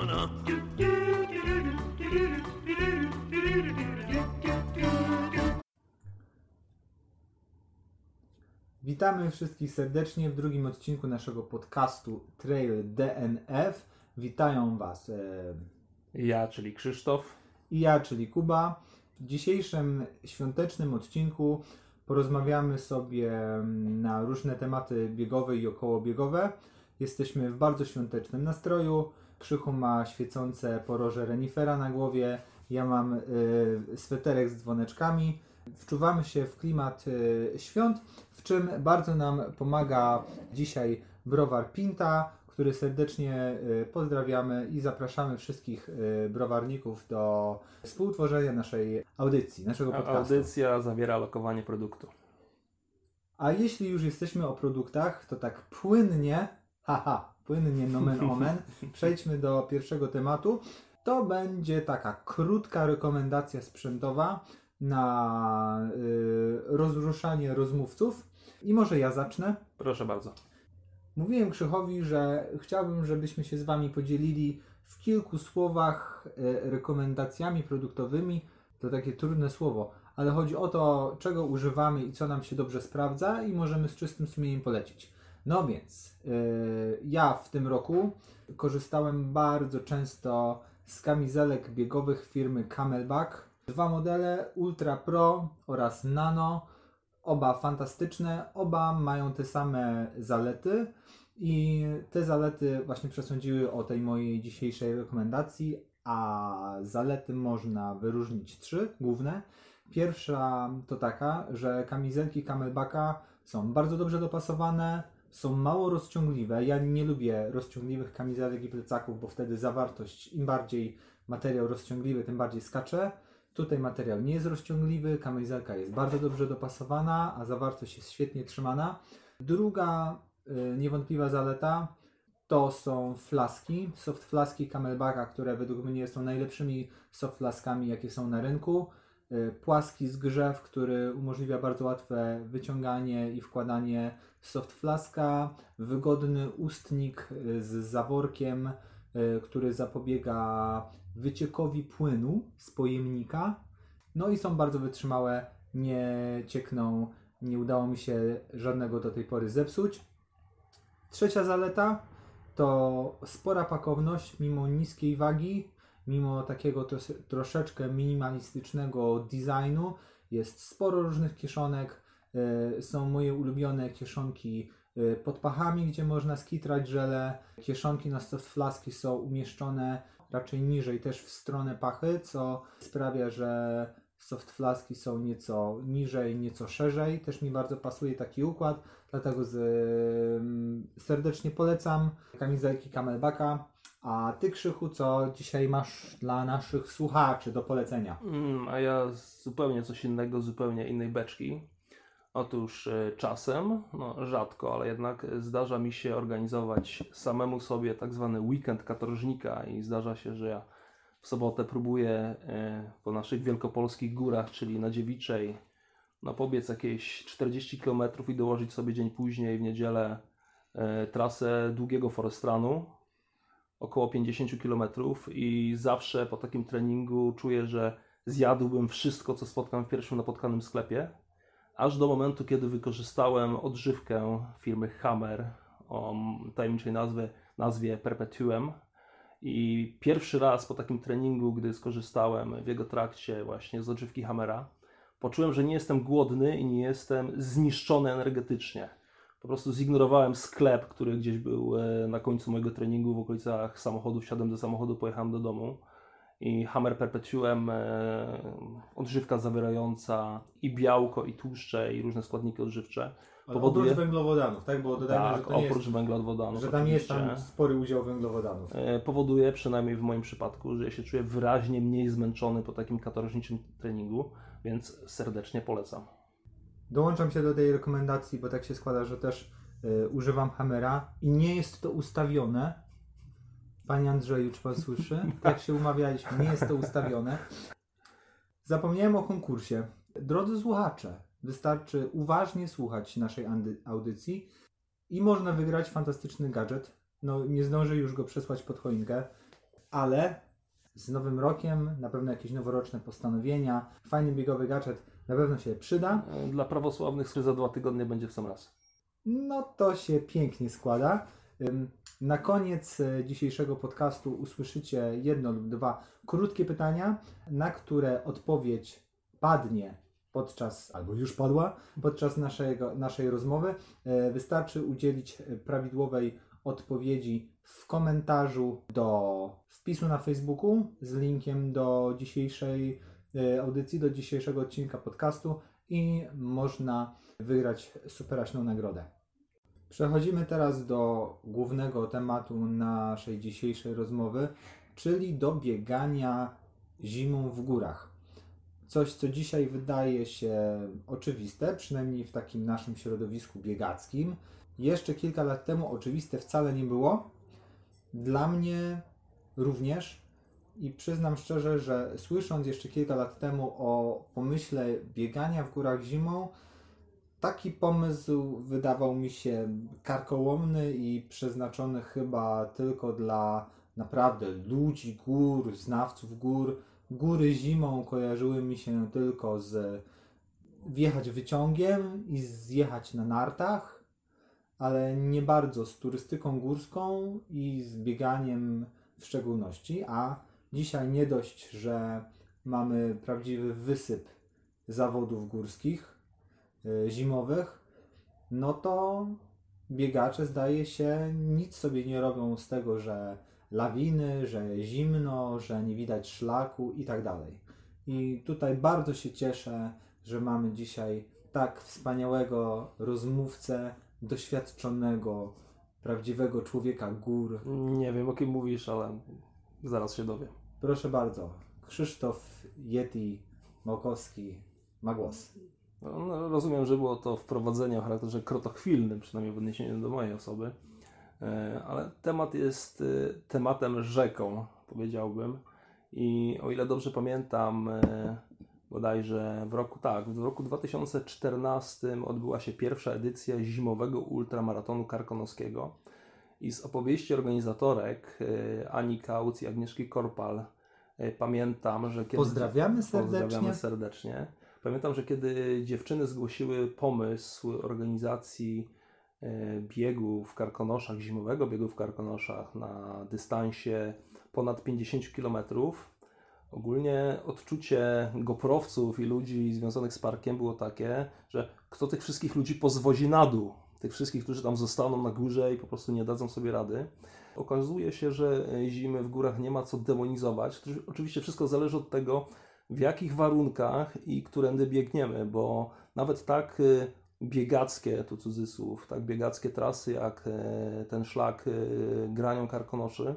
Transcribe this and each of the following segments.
phenomena. Witamy wszystkich serdecznie w drugim odcinku naszego podcastu Trail DNF. Witają Was e, Ja, czyli Krzysztof. i ja, czyli Kuba. W dzisiejszym świątecznym odcinku porozmawiamy sobie mm, na różne tematy biegowe i okołobiegowe. Jesteśmy w bardzo świątecznym nastroju. Krzychu ma świecące poroże renifera na głowie. Ja mam y, sweterek z dzwoneczkami. Wczuwamy się w klimat y, świąt, w czym bardzo nam pomaga dzisiaj browar Pinta, który serdecznie y, pozdrawiamy i zapraszamy wszystkich y, browarników do współtworzenia naszej audycji, naszego podcastu. Audycja zawiera lokowanie produktu. A jeśli już jesteśmy o produktach, to tak płynnie, haha, płynnie nomen omen, przejdźmy do pierwszego tematu. To będzie taka krótka rekomendacja sprzętowa na y, rozruszanie rozmówców. I może ja zacznę. Proszę bardzo. Mówiłem Krzychowi, że chciałbym, żebyśmy się z Wami podzielili w kilku słowach e, rekomendacjami produktowymi. To takie trudne słowo, ale chodzi o to, czego używamy i co nam się dobrze sprawdza i możemy z czystym sumieniem polecić. No więc, e, ja w tym roku korzystałem bardzo często z kamizelek biegowych firmy Camelback. Dwa modele, Ultra Pro oraz Nano. Oba fantastyczne, oba mają te same zalety i te zalety właśnie przesądziły o tej mojej dzisiejszej rekomendacji, a zalety można wyróżnić trzy główne. Pierwsza to taka, że kamizelki Camelbacka są bardzo dobrze dopasowane, są mało rozciągliwe. Ja nie lubię rozciągliwych kamizelek i plecaków, bo wtedy zawartość, im bardziej materiał rozciągliwy, tym bardziej skacze. Tutaj materiał nie jest rozciągliwy, kamizelka jest bardzo dobrze dopasowana, a zawartość jest świetnie trzymana. Druga y, niewątpliwa zaleta to są flaski, soft flaski Camelbacka, które według mnie są najlepszymi soft flaskami, jakie są na rynku. Y, Płaski zgrzew, który umożliwia bardzo łatwe wyciąganie i wkładanie soft flaska, wygodny ustnik y, z zaworkiem, y, który zapobiega wyciekowi płynu z pojemnika. No i są bardzo wytrzymałe, nie ciekną, nie udało mi się żadnego do tej pory zepsuć. Trzecia zaleta to spora pakowność, mimo niskiej wagi, mimo takiego tros- troszeczkę minimalistycznego designu. Jest sporo różnych kieszonek. Y, Są moje ulubione kieszonki y, pod pachami, gdzie można skitrać żele. Kieszonki na soft flaski są umieszczone raczej niżej, też w stronę pachy, co sprawia, że soft flaski są nieco niżej, nieco szerzej. Też mi bardzo pasuje taki układ, dlatego z, serdecznie polecam kamizelki Camelbacka. A Ty, Krzychu, co dzisiaj masz dla naszych słuchaczy do polecenia? Mm, a ja zupełnie coś innego, zupełnie innej beczki. Otóż e, czasem, no rzadko, ale jednak zdarza mi się organizować samemu sobie tak zwany weekend katorżnika i zdarza się, że ja w sobotę próbuję e, po naszych wielkopolskich górach, czyli na Dziewiczej, no pobiec jakieś 40 km i dołożyć sobie dzień później w niedzielę e, trasę długiego forestranu, około 50 km i zawsze po takim treningu czuję, że zjadłbym wszystko, co spotkam w pierwszym napotkanym sklepie, aż do momentu, kiedy wykorzystałem odżywkę firmy Hammer o tajemniczej nazwie, nazwie Perpetuum i pierwszy raz po takim treningu, gdy skorzystałem w jego trakcie właśnie z odżywki Hammera, poczułem, że nie jestem głodny i nie jestem zniszczony energetycznie. Po prostu zignorowałem sklep, który gdzieś był e, na końcu mojego treningu w okolicach samochodu. Wsiadłem do samochodu, pojechałem do domu i Hammer Perpetuum, e, odżywka zawierająca i białko, i tłuszcze, i różne składniki odżywcze. Powoduje- Oprócz węglowodanów, tak? Bo dodajmy, tak, że, oprócz jest, węglowodanów. że tam jest tam spory udział węglowodanów. E, powoduje, przynajmniej w moim przypadku, że ja się czuję wyraźnie mniej zmęczony po takim katorżniczym treningu, więc serdecznie polecam. Dołączam się do tej rekomendacji, bo tak się składa, że też y, używam Hammera i nie jest to ustawione. Panie Andrzeju, czy pan słyszy? Tak się umawialiśmy, nie jest to ustawione. Zapomniałem o konkursie. Drodzy słuchacze, wystarczy uważnie słuchać naszej audycji i można wygrać fantastyczny gadżet. No, nie zdążę już go przesłać pod choinkę. ale z nowym rokiem na pewno jakieś noworoczne postanowienia, fajny biegowy gadżet na pewno się przyda. Dla prawosławnych, który za dwa tygodnie będzie w sam raz. No to się pięknie składa. Na koniec e, dzisiejszego podcastu usłyszycie jedno lub dwa krótkie pytania, na które odpowiedź padnie podczas, albo już padła, podczas naszego, naszej rozmowy. E, Wystarczy udzielić e, prawidłowej odpowiedzi w komentarzu do wpisu na Facebooku z linkiem do dzisiejszej audycji, do dzisiejszego odcinka podcastu i można wygrać superaśną nagrodę. Przechodzimy teraz do głównego tematu naszej dzisiejszej rozmowy, czyli do biegania zimą w górach. Coś, co dzisiaj wydaje się oczywiste, przynajmniej w takim naszym środowisku biegackim. Jeszcze kilka lat temu oczywiste wcale nie było. Dla mnie również. I przyznam szczerze, że słysząc jeszcze kilka lat temu o pomyśle biegania w górach zimą, Taki pomysł wydawał mi się karkołomny i przeznaczony chyba tylko dla naprawdę ludzi gór, znawców gór. Góry zimą kojarzyły mi się tylko z wjechać wyciągiem i zjechać na nartach, ale nie bardzo z turystyką górską i z bieganiem w szczególności. A dzisiaj nie dość, że mamy prawdziwy wysyp zawodów górskich, zimowych, no to biegacze zdaje się nic sobie nie robią z tego, że lawiny, że zimno, że nie widać szlaku i tak dalej. I tutaj bardzo się cieszę, że mamy dzisiaj tak wspaniałego rozmówcę, doświadczonego, prawdziwego człowieka gór. Nie wiem o kim mówisz, ale zaraz się dowiem. Proszę bardzo, Krzysztof Yeti Małkowski ma głos. No, no, rozumiem, że było to wprowadzenie o charakterze krotochwilnym, przynajmniej w odniesieniu do mojej osoby, E, ale temat jest e, tematem rzeką, powiedziałbym. I o ile dobrze pamiętam, e, bodajże w roku, tak, w roku 2014 odbyła się pierwsza edycja zimowego ultramaratonu karkonoskiego. I z opowieści organizatorek Ani Kauc i Agnieszki Korpal pamiętam, że kiedy... Pozdrawiamy serdecznie. Pozdrawiamy serdecznie. Pamiętam, że kiedy dziewczyny zgłosiły pomysł organizacji e, biegu w Karkonoszach, zimowego biegu w Karkonoszach na dystansie ponad 50 km, ogólnie odczucie goprowców i ludzi związanych z parkiem było takie, że kto tych wszystkich ludzi pozwozi na dół, tych wszystkich, którzy tam zostaną na górze i po prostu nie dadzą sobie rady. Okazuje się, że zimy w górach nie ma co demonizować. Oczywiście wszystko zależy od tego, w jakich warunkach i którędy biegniemy, bo nawet tak y, biegackie, tu cudzysłów, tak biegackie trasy jak e, ten szlak y, Granią Karkonoszy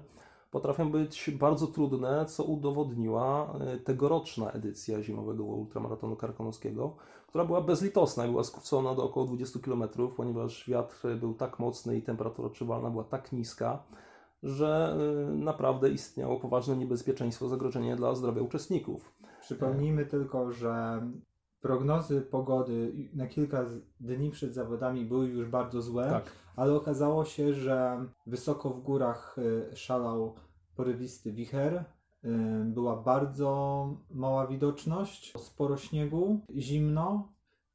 potrafią być bardzo trudne, co udowodniła tegoroczna edycja zimowego ultramaratonu karkonoskiego, która była bezlitosna i była skrócona do około 20 km, ponieważ wiatr był tak mocny i temperatura odczuwalna była tak niska, że y, naprawdę istniało poważne niebezpieczeństwo, zagrożenie dla zdrowia uczestników. Przypomnijmy tylko, że prognozy pogody na kilka dni przed zawodami były już bardzo złe, Tak. ale okazało się, że wysoko w górach y, szalał porywisty wicher. y, Była bardzo mała widoczność, sporo śniegu, zimno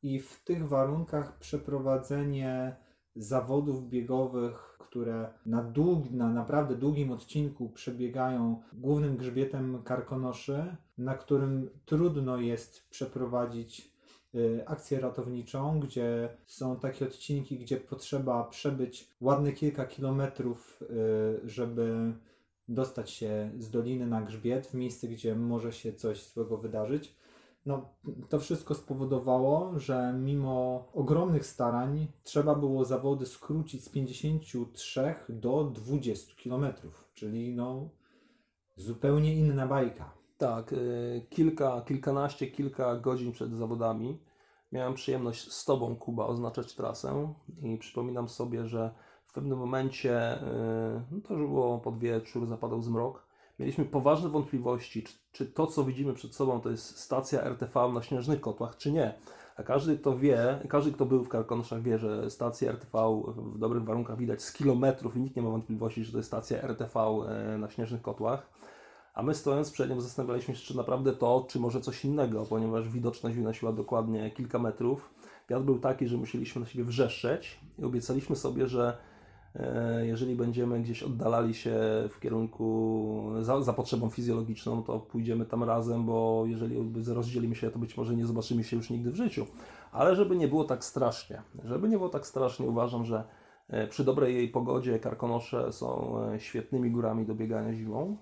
i w tych warunkach przeprowadzenie zawodów biegowych, które na, dług, na naprawdę długim odcinku przebiegają głównym grzbietem Karkonoszy, na którym trudno jest przeprowadzić y, akcję ratowniczą, gdzie są takie odcinki, gdzie potrzeba przebyć ładne kilka kilometrów, y, żeby dostać się z doliny na grzbiet, w miejsce, gdzie może się coś złego wydarzyć. No, to wszystko spowodowało, że mimo ogromnych starań trzeba było zawody skrócić z 53 do 20 km, czyli no zupełnie inna bajka. Tak, y, kilka, kilkanaście, kilka godzin przed zawodami miałem przyjemność z Tobą, Kuba, oznaczać trasę i przypominam sobie, że w pewnym momencie, y, no to już było pod wieczór, zapadał zmrok, mieliśmy poważne wątpliwości, czy, czy to, co widzimy przed sobą, to jest stacja RTV na Śnieżnych Kotłach, czy nie. A każdy, kto wie, każdy, kto był w Karkonoszach wie, że stację RTV w dobrych warunkach widać z kilometrów i nikt nie ma wątpliwości, że to jest stacja RTV e, na Śnieżnych Kotłach. A my stojąc przed nią zastanawialiśmy się, czy naprawdę to, czy może coś innego, ponieważ widoczność wynosiła dokładnie kilka metrów. Wiatr był taki, że musieliśmy na siebie wrzeszczeć i obiecaliśmy sobie, że e, jeżeli będziemy gdzieś oddalali się w kierunku za, za potrzebą fizjologiczną, to pójdziemy tam razem, bo jeżeli rozdzielimy się, to być może nie zobaczymy się już nigdy w życiu. Ale żeby nie było tak strasznie, żeby nie było tak strasznie, uważam, że e, przy dobrej jej pogodzie Karkonosze są e, świetnymi górami do biegania zimą.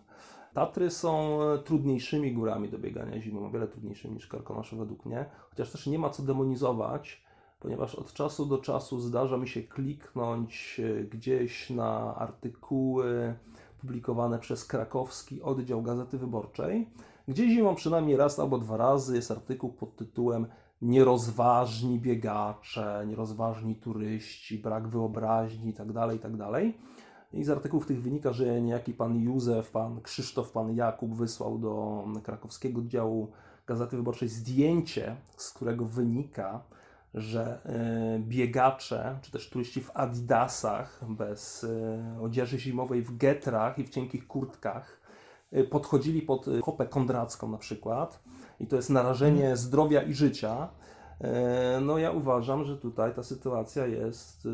Tatry są e, trudniejszymi górami do biegania zimą, o wiele trudniejszymi niż Karkonosze według mnie, chociaż też nie ma co demonizować, ponieważ od czasu do czasu zdarza mi się kliknąć e, gdzieś na artykuły publikowane przez krakowski oddział Gazety Wyborczej, gdzie zimą przynajmniej raz albo dwa razy jest artykuł pod tytułem Nierozważni biegacze, nierozważni turyści, brak wyobraźni itd., tak itd. I z artykułów tych wynika, że niejaki pan Józef, pan Krzysztof, pan Jakub wysłał do krakowskiego oddziału Gazety Wyborczej zdjęcie, z którego wynika, że e, biegacze, czy też turyści w adidasach, bez e, odzieży zimowej, w getrach i w cienkich kurtkach, e, podchodzili pod kopę kondracką na przykład. I to jest narażenie zdrowia i życia. E, no ja uważam, że tutaj ta sytuacja jest y,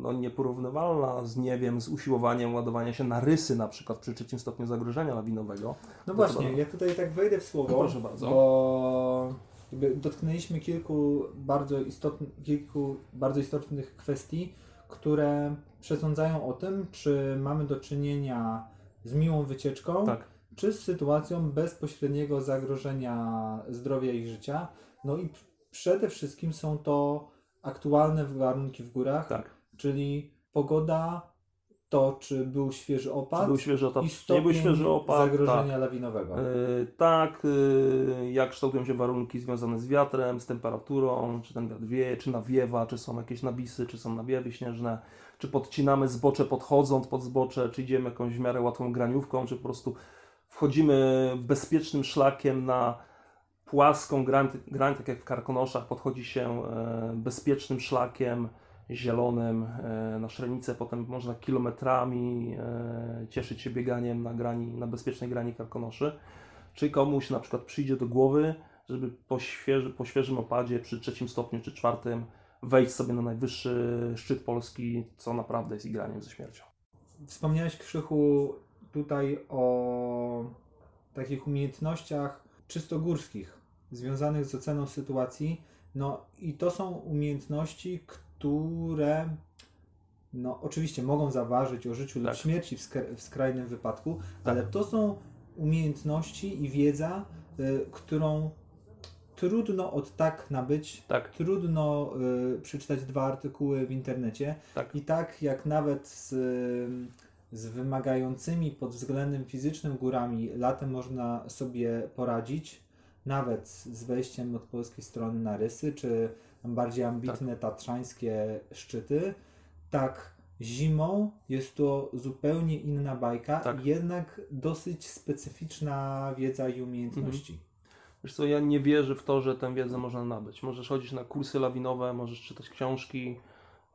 no, nieporównywalna z, nie wiem, z usiłowaniem ładowania się na rysy na przykład przy trzecim stopniu zagrożenia lawinowego. No właśnie, to... ja tutaj tak wejdę w słowo, Proszę bardzo. bo dotknęliśmy kilku bardzo, istotnych, kilku bardzo istotnych kwestii, które przesądzają o tym, czy mamy do czynienia z miłą wycieczką, tak. czy z sytuacją bezpośredniego zagrożenia zdrowia i życia. No i przede wszystkim są to aktualne warunki w górach, tak. czyli pogoda, to czy był świeży opad, czy był świeży opad, i stopień nie był świeży opad, zagrożenia tak. lawinowego. Yy, tak, yy, jak kształtują się warunki związane z wiatrem, z temperaturą, czy ten wiatr wieje, czy nawiewa, czy są jakieś nabisy, czy są nawiewy śnieżne, czy podcinamy zbocze podchodząc pod zbocze, czy idziemy jakąś w miarę łatwą graniówką, czy po prostu wchodzimy bezpiecznym szlakiem na płaską grań, tak jak w Karkonoszach, podchodzi się e, bezpiecznym szlakiem zielonym e, na Szrenicę, potem można kilometrami e, cieszyć się bieganiem na, grani, na bezpiecznej grani Karkonoszy. Czy komuś na przykład przyjdzie do głowy, żeby po, świeży, po świeżym opadzie przy trzecim stopniu czy czwartym wejść sobie na najwyższy szczyt Polski, co naprawdę jest igraniem ze śmiercią. Wspomniałeś Krzychu tutaj o takich umiejętnościach czysto górskich związanych z oceną sytuacji. No i to są umiejętności, które no oczywiście mogą zaważyć o życiu tak. lub śmierci w, w skrajnym wypadku, tak. ale to są umiejętności i wiedza, y, którą trudno od tak nabyć, tak. trudno y, przeczytać dwa artykuły w internecie tak. i tak jak nawet z, z wymagającymi pod względem fizycznym górami latem można sobie poradzić, nawet z wejściem od polskiej strony na rysy, czy bardziej ambitne tak. tatrzańskie szczyty, tak zimą jest to zupełnie inna bajka, tak. jednak dosyć specyficzna wiedza i umiejętności. Mhm. Wiesz co, ja nie wierzę w to, że tę wiedzę można nabyć. Możesz chodzić na kursy lawinowe, możesz czytać książki,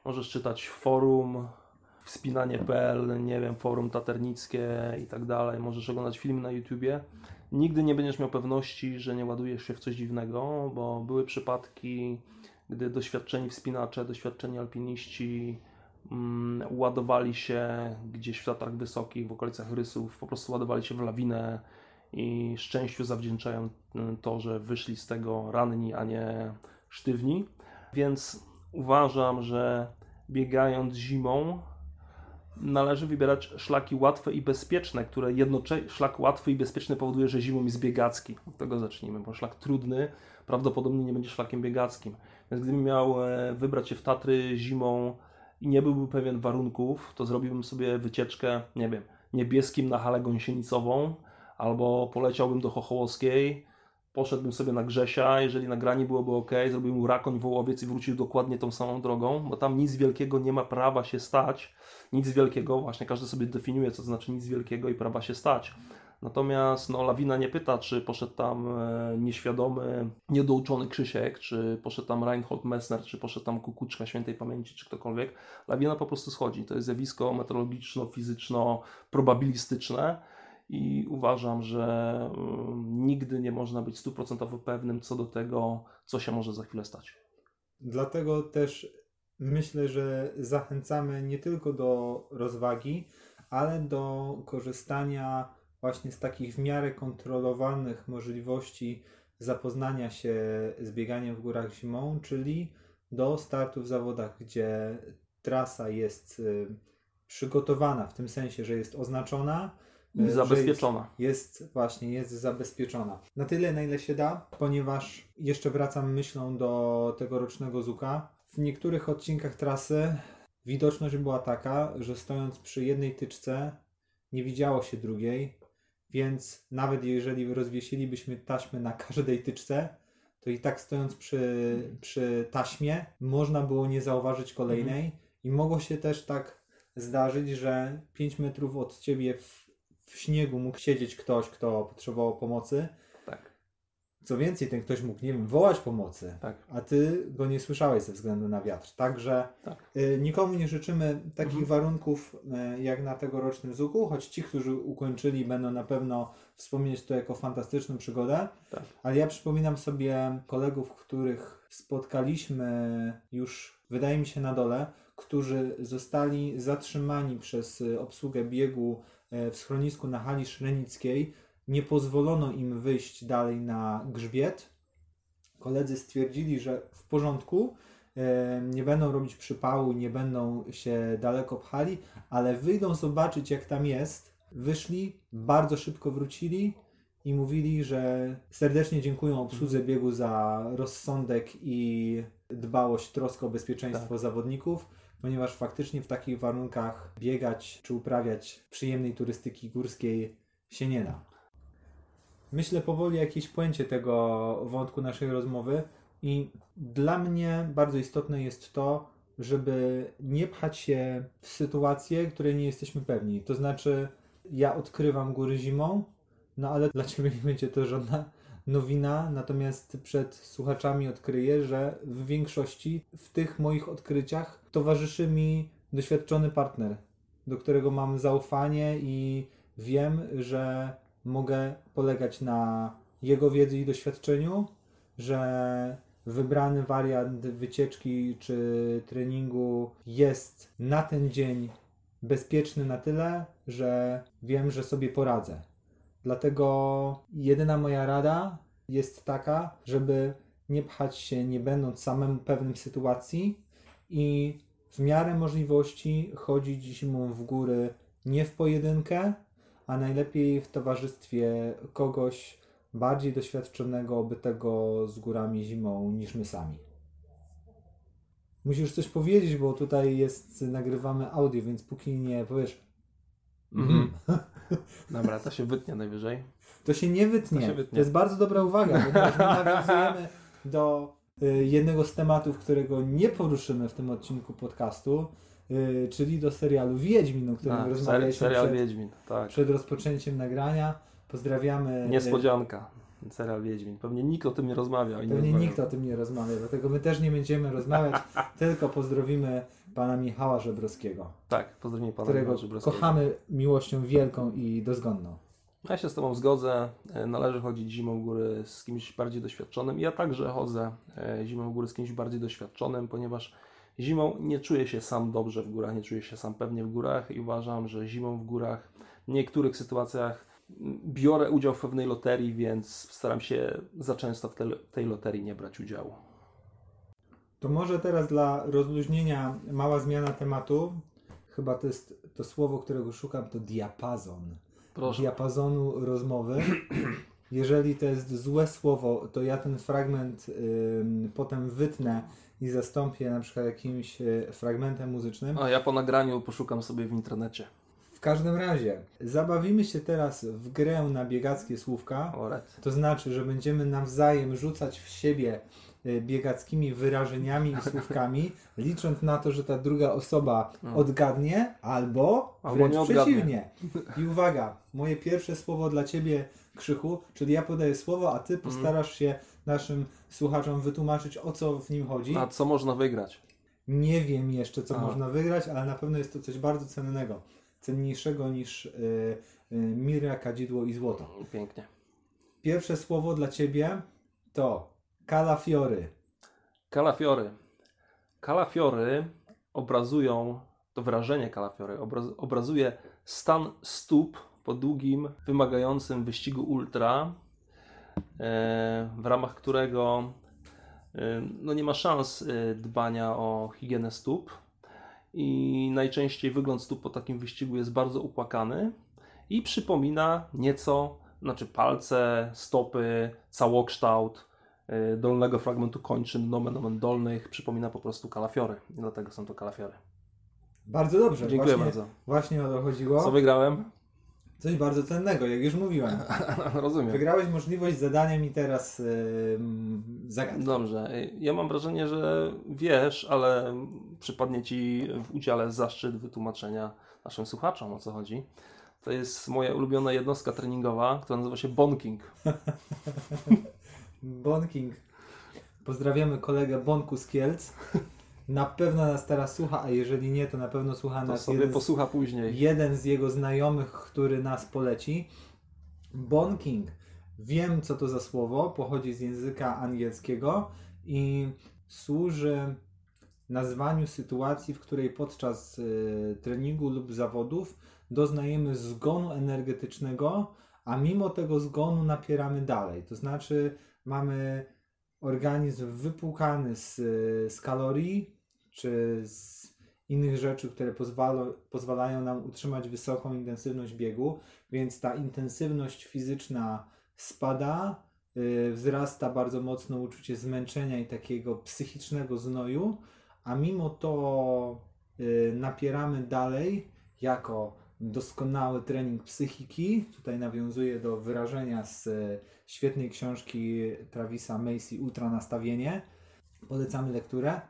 możesz czytać forum, wspinanie.pl, nie wiem, forum taternickie i tak dalej. Możesz oglądać film na YouTubie nigdy nie będziesz miał pewności, że nie ładujesz się w coś dziwnego, bo były przypadki, gdy doświadczeni wspinacze, doświadczeni alpiniści um, ładowali się gdzieś w Tatrach Wysokich, w okolicach Rysów, po prostu ładowali się w lawinę i szczęściu zawdzięczają mm, to, że wyszli z tego ranni, a nie sztywni. Więc uważam, że biegając zimą, należy wybierać szlaki łatwe i bezpieczne, które jednocześnie szlak łatwy i bezpieczny powoduje, że zimą jest biegacki. Od tego zacznijmy, bo szlak trudny prawdopodobnie nie będzie szlakiem biegackim. Więc gdybym miał e, wybrać się w Tatry zimą i nie byłbym pewien warunków, to zrobiłbym sobie wycieczkę, nie wiem, niebieskim na halę gąsienicową, albo poleciałbym do Chochołowskiej, poszedłbym sobie na Grzesia, jeżeli nagranie byłoby ok, zrobiłbym Rakoń, Wołowiec i wrócił dokładnie tą samą drogą, bo tam nic wielkiego nie ma prawa się stać, nic wielkiego, właśnie każdy sobie definiuje, co to znaczy nic wielkiego i prawa się stać. Natomiast no, Lawina nie pyta, czy poszedł tam e, nieświadomy, niedouczony Krzysiek, czy poszedł tam Reinhold Messner, czy poszedł tam Kukuczka Świętej Pamięci, czy ktokolwiek. Lawina po prostu schodzi. To jest zjawisko meteorologiczno-fizyczno-probabilistyczne i uważam, że nigdy nie można być stuprocentowo pewnym co do tego, co się może za chwilę stać. Dlatego też myślę, że zachęcamy nie tylko do rozwagi, ale do korzystania właśnie z takich w miarę kontrolowanych możliwości zapoznania się z bieganiem w górach zimą, czyli do startu w zawodach, gdzie trasa jest przygotowana w tym sensie, że jest oznaczona. Że zabezpieczona. Jest, jest właśnie, jest zabezpieczona. Na tyle, na ile się da, ponieważ jeszcze wracam myślą do tegorocznego Zuka. W niektórych odcinkach trasy widoczność była taka, że stojąc przy jednej tyczce nie widziało się drugiej, więc nawet jeżeli rozwiesilibyśmy taśmy na każdej tyczce, to i tak stojąc przy, przy taśmie można było nie zauważyć kolejnej i mogło się też tak zdarzyć, że 5 metrów od ciebie w, w śniegu mógł siedzieć ktoś, kto potrzebował pomocy. Tak. Co więcej, ten ktoś mógł, nie wiem, wołać pomocy, Tak. a ty go nie słyszałeś ze względu na wiatr. Także Tak. y, nikomu nie życzymy takich Mhm. warunków y, jak na tegorocznym Zuku, choć ci, którzy ukończyli, będą na pewno wspominać to jako fantastyczną przygodę. Tak. Ale ja przypominam sobie kolegów, których spotkaliśmy już, wydaje mi się, na dole, którzy zostali zatrzymani przez y, obsługę biegu w schronisku na hali szrenickiej. Nie pozwolono im wyjść dalej na grzbiet. Koledzy stwierdzili, że w porządku, e, nie będą robić przypału, nie będą się daleko pchali, ale wyjdą zobaczyć, jak tam jest. Wyszli, bardzo szybko wrócili i mówili, że serdecznie dziękują obsłudze biegu za rozsądek i dbałość, troskę o bezpieczeństwo zawodników, ponieważ faktycznie w takich warunkach biegać czy uprawiać przyjemnej turystyki górskiej się nie da. Myślę powoli jakieś pojęcie tego wątku naszej rozmowy i dla mnie bardzo istotne jest to, żeby nie pchać się w sytuacje, której nie jesteśmy pewni. To znaczy, ja odkrywam góry zimą, no ale dla Ciebie nie będzie to żadna nowina, natomiast przed słuchaczami odkryję, że w większości w tych moich odkryciach towarzyszy mi doświadczony partner, do którego mam zaufanie i wiem, że mogę polegać na jego wiedzy i doświadczeniu, że wybrany wariant wycieczki czy treningu jest na ten dzień bezpieczny na tyle, że wiem, że sobie poradzę. Dlatego jedyna moja rada jest taka, żeby nie pchać się, nie będąc samemu pewnym sytuacji i w miarę możliwości chodzić zimą w góry nie w pojedynkę, a najlepiej w towarzystwie kogoś bardziej doświadczonego, obytego z górami zimą niż my sami. Musisz coś powiedzieć, bo tutaj jest, nagrywamy audio, więc póki nie powiesz, Mhm. Dobra, to się wytnie najwyżej. to się nie wytnie. To To, się wytnie. jest bardzo dobra uwaga, my nawiązujemy do y, jednego z tematów, którego nie poruszymy w tym odcinku podcastu, y, czyli do serialu Wiedźmin, o którym A, rozmawialiśmy serial przed, Wiedźmin, tak. przed rozpoczęciem nagrania. Pozdrawiamy. y, Niespodzianka. Serial Wiedźmin. Pewnie nikt o tym nie rozmawiał. nie Pewnie rozmawiał. nikt o tym nie rozmawia, dlatego my też nie będziemy rozmawiać, tylko pozdrowimy pana Michała Żebrowskiego, Tak, pozdrowimy pana którego Michała Żebrowskiego. kochamy miłością wielką i dozgonną. Ja się z Tobą zgodzę. E, Należy chodzić zimą w góry z kimś bardziej doświadczonym. Ja także chodzę e, zimą w góry z kimś bardziej doświadczonym, ponieważ zimą nie czuję się sam dobrze w górach, nie czuję się sam pewnie w górach i uważam, że zimą w górach w niektórych sytuacjach biorę udział w pewnej loterii, więc staram się za często w te, tej loterii nie brać udziału. To może teraz dla rozluźnienia mała zmiana tematu. Chyba to jest to słowo, którego szukam, to diapazon. Proszę. Diapazonu rozmowy. Jeżeli to jest złe słowo, to ja ten fragment ym, potem wytnę i zastąpię na przykład jakimś y, fragmentem muzycznym. A ja po nagraniu poszukam sobie w internecie. W każdym razie, zabawimy się teraz w grę na biegackie słówka. To znaczy, że będziemy nawzajem rzucać w siebie y, biegackimi wyrażeniami i słówkami, licząc na to, że ta druga osoba No. odgadnie albo Albo wręcz odgadnie. przeciwnie. I uwaga, moje pierwsze słowo dla Ciebie, Krzychu, czyli ja podaję słowo, a Ty Mhm. postarasz się naszym słuchaczom wytłumaczyć, o co w nim chodzi. A co można wygrać? Nie wiem jeszcze, co A. można wygrać, ale na pewno jest to coś bardzo cennego. Cenniejszego niż y, y, mira, kadzidło i złoto. Pięknie. Pierwsze słowo dla Ciebie to kalafiory. Kalafiory. Kalafiory obrazują, to wyrażenie kalafiory obraz, obrazuje stan stóp po długim, wymagającym wyścigu ultra, e, w ramach którego e, no nie ma szans e, dbania o higienę stóp i najczęściej wygląd stóp po takim wyścigu jest bardzo upłakany i przypomina nieco, znaczy palce, stopy, całokształt dolnego fragmentu kończyn, nomen omen dolnych, przypomina po prostu kalafiory. I dlatego są to kalafiory. Bardzo dobrze. Dziękuję właśnie, bardzo. Właśnie o to chodziło. Co wygrałem? Coś bardzo cennego, jak już mówiłem. Rozumiem. Wygrałeś możliwość zadania mi teraz yy, zagadki. Dobrze. Y, Ja mam wrażenie, że wiesz, ale przypadnie Ci w udziale zaszczyt wytłumaczenia naszym słuchaczom o co chodzi. To jest moja ulubiona jednostka treningowa, która nazywa się bonking. Bonking. Pozdrawiamy kolegę Bonku z Kielc. Na pewno nas teraz słucha, a jeżeli nie, to na pewno słucha To nas sobie jeden z, posłucha później. jeden z jego znajomych, który nas poleci. Bonking. Wiem, co to za słowo. Pochodzi z języka angielskiego i służy nazwaniu sytuacji, w której podczas y, treningu lub zawodów doznajemy zgonu energetycznego, a mimo tego zgonu napieramy dalej. To znaczy mamy organizm wypłukany z, y, z kalorii czy z innych rzeczy, które pozwalo, pozwalają nam utrzymać wysoką intensywność biegu, więc ta intensywność fizyczna spada, y, wzrasta bardzo mocno uczucie zmęczenia i takiego psychicznego znoju, a mimo to y, napieramy dalej jako doskonały trening psychiki. Tutaj nawiązuję do wyrażenia z y, świetnej książki Travisa Macy Ultra Nastawienie. Polecamy lekturę.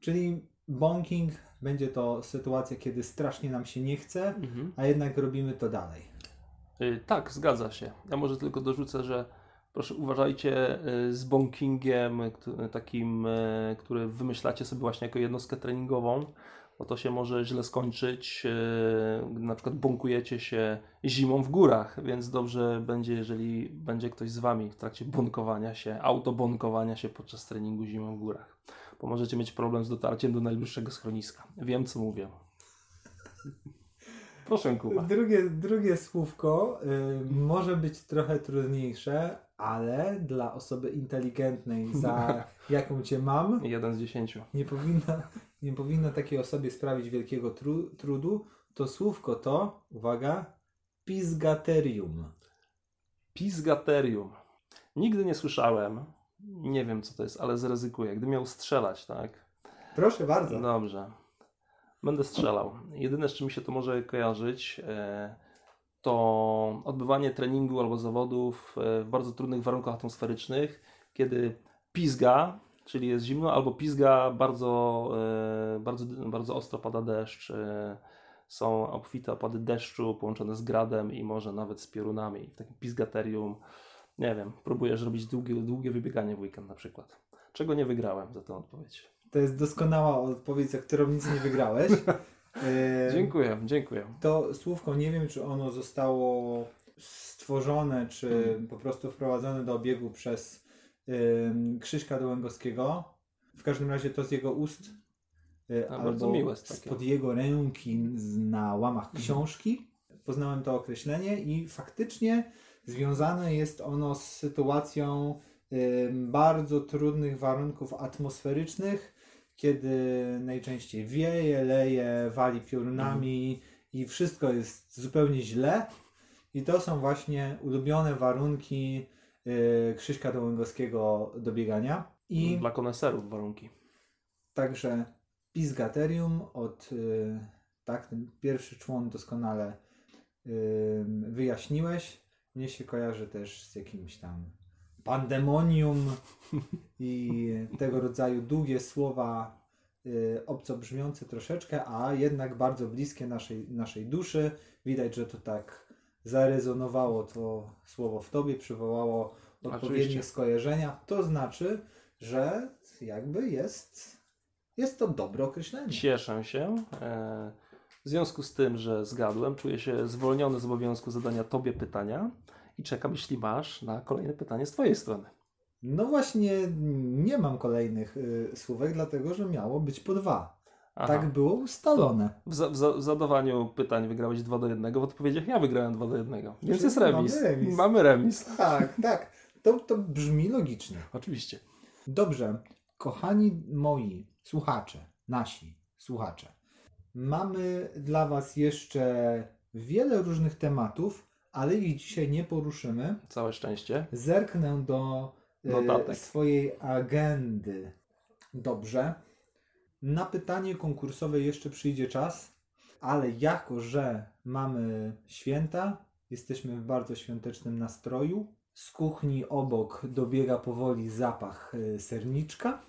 Czyli bonking będzie to sytuacja, kiedy strasznie nam się nie chce, Mhm. a jednak robimy to dalej. Y, Tak, zgadza się. Ja może tylko dorzucę, że proszę uważajcie y, z bonkingiem, takim, y, który wymyślacie sobie właśnie jako jednostkę treningową, bo to się może źle skończyć, gdy na przykład bonkujecie się zimą w górach, więc dobrze będzie, jeżeli będzie ktoś z Wami w trakcie bonkowania się, autobonkowania się podczas treningu zimą w górach, bo możecie mieć problem z dotarciem do najbliższego schroniska. Wiem, co mówię. Proszę, Kuba. Drugie, drugie słówko y, może być trochę trudniejsze, ale dla osoby inteligentnej, za jaką cię mam, Jeden z dziesięciu. nie powinna, nie powinno takiej osobie sprawić wielkiego tru, trudu. To słówko to, uwaga, pisgaterium. Pisgaterium. Nigdy nie słyszałem. Nie wiem, co to jest, ale zryzykuję. Gdy miał strzelać, tak? Proszę bardzo. Dobrze. Będę strzelał. Jedyne, z czym mi się to może kojarzyć, e, to odbywanie treningu albo zawodów e, w bardzo trudnych warunkach atmosferycznych, kiedy pizga, czyli jest zimno, albo pizga bardzo, e, bardzo, bardzo ostro pada deszcz. e, Są obfite opady deszczu połączone z gradem i może nawet z piorunami. W takim pizgaterium, nie wiem, próbujesz robić długie, długie wybieganie w weekend na przykład. Czego nie wygrałem za tę odpowiedź. To jest doskonała odpowiedź, za którą nic nie wygrałeś. Y, Dziękuję, dziękuję. To słówko nie wiem, czy ono zostało stworzone, czy Hmm. po prostu wprowadzone do obiegu przez ym, Krzyśka Dołęgowskiego. W każdym razie to z jego ust y, A, albo miłe spod jego ręki na łamach Mhm. książki. Poznałem to określenie i faktycznie związane jest ono z sytuacją ym, bardzo trudnych warunków atmosferycznych, kiedy najczęściej wieje, leje, wali piorunami i wszystko jest zupełnie źle. I to są właśnie ulubione warunki y, Krzyśka Dołęgowskiego do biegania. I Dla koneserów warunki. także Pisgaterium od y, tak, ten pierwszy człon doskonale y, wyjaśniłeś. Mnie się kojarzy też z jakimś tam pandemonium i tego rodzaju długie słowa y, obco brzmiące troszeczkę, a jednak bardzo bliskie naszej, naszej duszy. Widać, że to tak zarezonowało to słowo w tobie, przywołało odpowiednie Oczywiście. skojarzenia. To znaczy, że jakby jest, jest to dobre określenie. Cieszę się. E, W związku z tym, że zgadłem, czuję się zwolniony z obowiązku zadania Tobie pytania i czekam, jeśli masz na kolejne pytanie z Twojej strony. No właśnie, nie mam kolejnych y, słówek, dlatego że miało być po dwa. Aha. Tak było ustalone. W, za, w, za, w zadawaniu pytań wygrałeś 2 do 1, w odpowiedziach ja wygrałem 2 do 1. Więc jest remis. mamy remis. Mamy remis. Tak, tak. To, to brzmi logicznie. Oczywiście. Dobrze, kochani moi słuchacze, nasi słuchacze, mamy dla Was jeszcze wiele różnych tematów, ale ich dzisiaj nie poruszymy. Całe szczęście. Zerknę do e, Notatek. swojej agendy. Dobrze. Na pytanie konkursowe jeszcze przyjdzie czas, ale jako, że mamy święta, jesteśmy w bardzo świątecznym nastroju. Z kuchni obok dobiega powoli zapach e, serniczka.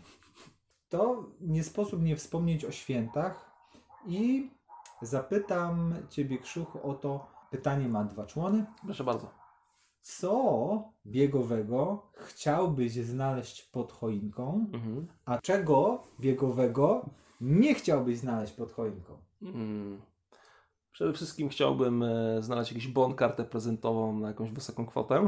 To nie sposób nie wspomnieć o świętach i zapytam Ciebie, Krzychu, o to. Pytanie ma dwa człony Proszę bardzo. co biegowego chciałbyś znaleźć pod choinką, Mhm. a czego biegowego nie chciałbyś znaleźć pod choinką? Mm. Przede wszystkim chciałbym e, znaleźć jakiś bon, kartę prezentową na jakąś wysoką kwotę.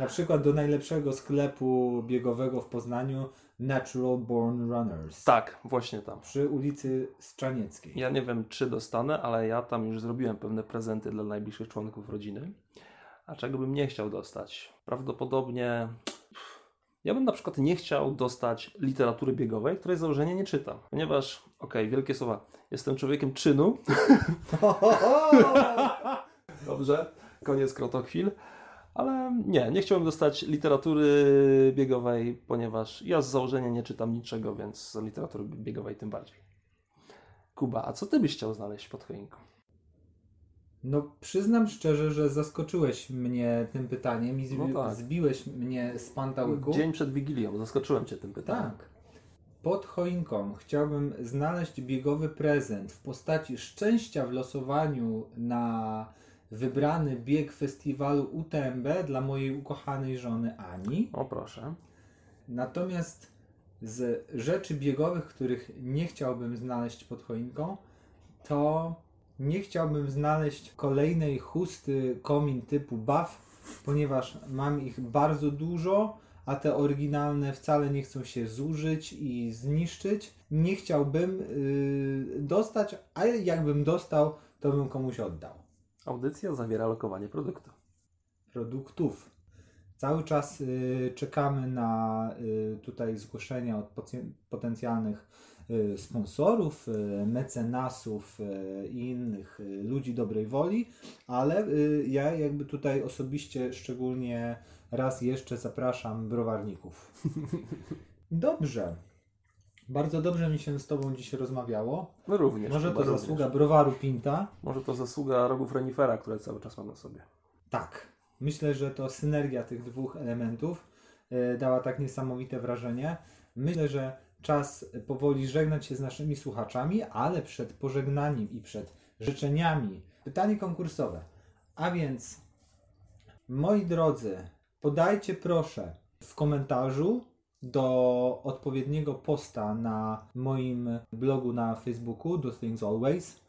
Na przykład do najlepszego sklepu biegowego w Poznaniu Natural Born Runners Tak, właśnie tam. przy ulicy Strzanieckiej. Ja nie wiem, czy dostanę, ale ja tam już zrobiłem pewne prezenty dla najbliższych członków rodziny. A czego bym nie chciał dostać? Prawdopodobnie. Ja bym na przykład nie chciał dostać literatury biegowej, której z założenia nie czytam. Ponieważ, okej, wielkie słowa, jestem człowiekiem czynu. Dobrze, koniec krotochwil. Ale nie, nie chciałbym dostać literatury biegowej, ponieważ ja z założenia nie czytam niczego, więc z literatury biegowej tym bardziej. Kuba, a co ty byś chciał znaleźć pod choinką? No, przyznam szczerze, że zaskoczyłeś mnie tym pytaniem i zbi- No tak. zbiłeś mnie z pantałyku. Dzień przed Wigilią, zaskoczyłem cię tym pytaniem. Tak. Pod choinką chciałbym znaleźć biegowy prezent w postaci szczęścia w losowaniu na wybrany bieg festiwalu UTMB dla mojej ukochanej żony Ani. O proszę. Natomiast z rzeczy biegowych, których nie chciałbym znaleźć pod choinką, to nie chciałbym znaleźć kolejnej chusty komin typu buff, ponieważ mam ich bardzo dużo, a te oryginalne wcale nie chcą się zużyć i zniszczyć. Nie chciałbym yy, dostać, a jakbym dostał, to bym komuś oddał. Audycja zawiera lokowanie produktu. produktów. Cały czas y, czekamy na y, tutaj zgłoszenia od potencjalnych y, sponsorów, y, mecenasów y, i innych y, ludzi dobrej woli, ale y, ja jakby tutaj osobiście szczególnie raz jeszcze zapraszam browarników. Dobrze. Bardzo dobrze mi się z Tobą dzisiaj rozmawiało. No również. Może Kuba, to również. zasługa browaru Pinta. Może to zasługa rogów renifera, które cały czas mam na sobie. Tak. Myślę, że to synergia tych dwóch elementów e, dała tak niesamowite wrażenie. Myślę, że czas powoli żegnać się z naszymi słuchaczami, ale przed pożegnaniem i przed życzeniami pytanie konkursowe. A więc, moi drodzy, podajcie proszę w komentarzu do odpowiedniego posta na moim blogu na Facebooku Do Things Always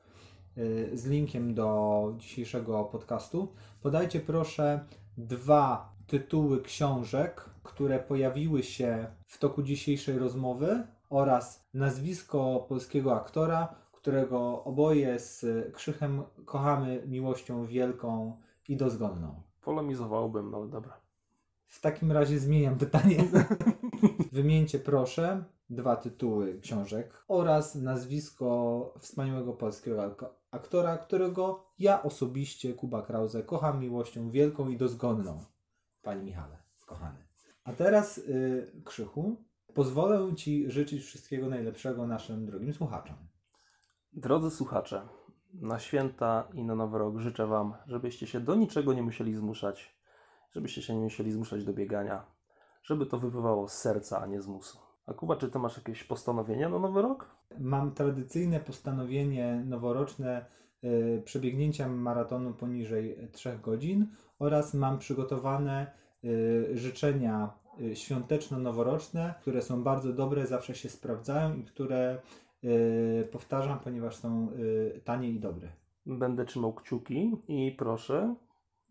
y, z linkiem do dzisiejszego podcastu. Podajcie proszę dwa tytuły książek, które pojawiły się w toku dzisiejszej rozmowy oraz nazwisko polskiego aktora, którego oboje z Krzychem kochamy miłością wielką i dozgonną. Polemizowałbym, no ale dobra. W takim razie zmieniam pytanie. Wymieńcie proszę dwa tytuły książek oraz nazwisko wspaniałego polskiego ak- aktora, którego ja osobiście, Kuba Krause, kocham miłością wielką i dozgonną. Panie Michale, kochany. A teraz, y, Krzychu, pozwolę Ci życzyć wszystkiego najlepszego naszym drogim słuchaczom. Drodzy słuchacze, na święta i na nowy rok życzę Wam, żebyście się do niczego nie musieli zmuszać żebyście się nie musieli zmuszać do biegania, żeby to wypływało z serca, a nie z musu. A Kuba, czy ty masz jakieś postanowienia na nowy rok? Mam tradycyjne postanowienie noworoczne y, przebiegnięcia maratonu poniżej 3 godzin oraz mam przygotowane y, życzenia y, świąteczno-noworoczne, które są bardzo dobre, zawsze się sprawdzają i które y, powtarzam, ponieważ są y, tanie i dobre. Będę trzymał kciuki i proszę,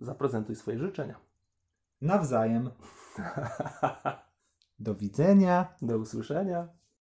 zaprezentuj swoje życzenia. Nawzajem. Do widzenia. Do usłyszenia.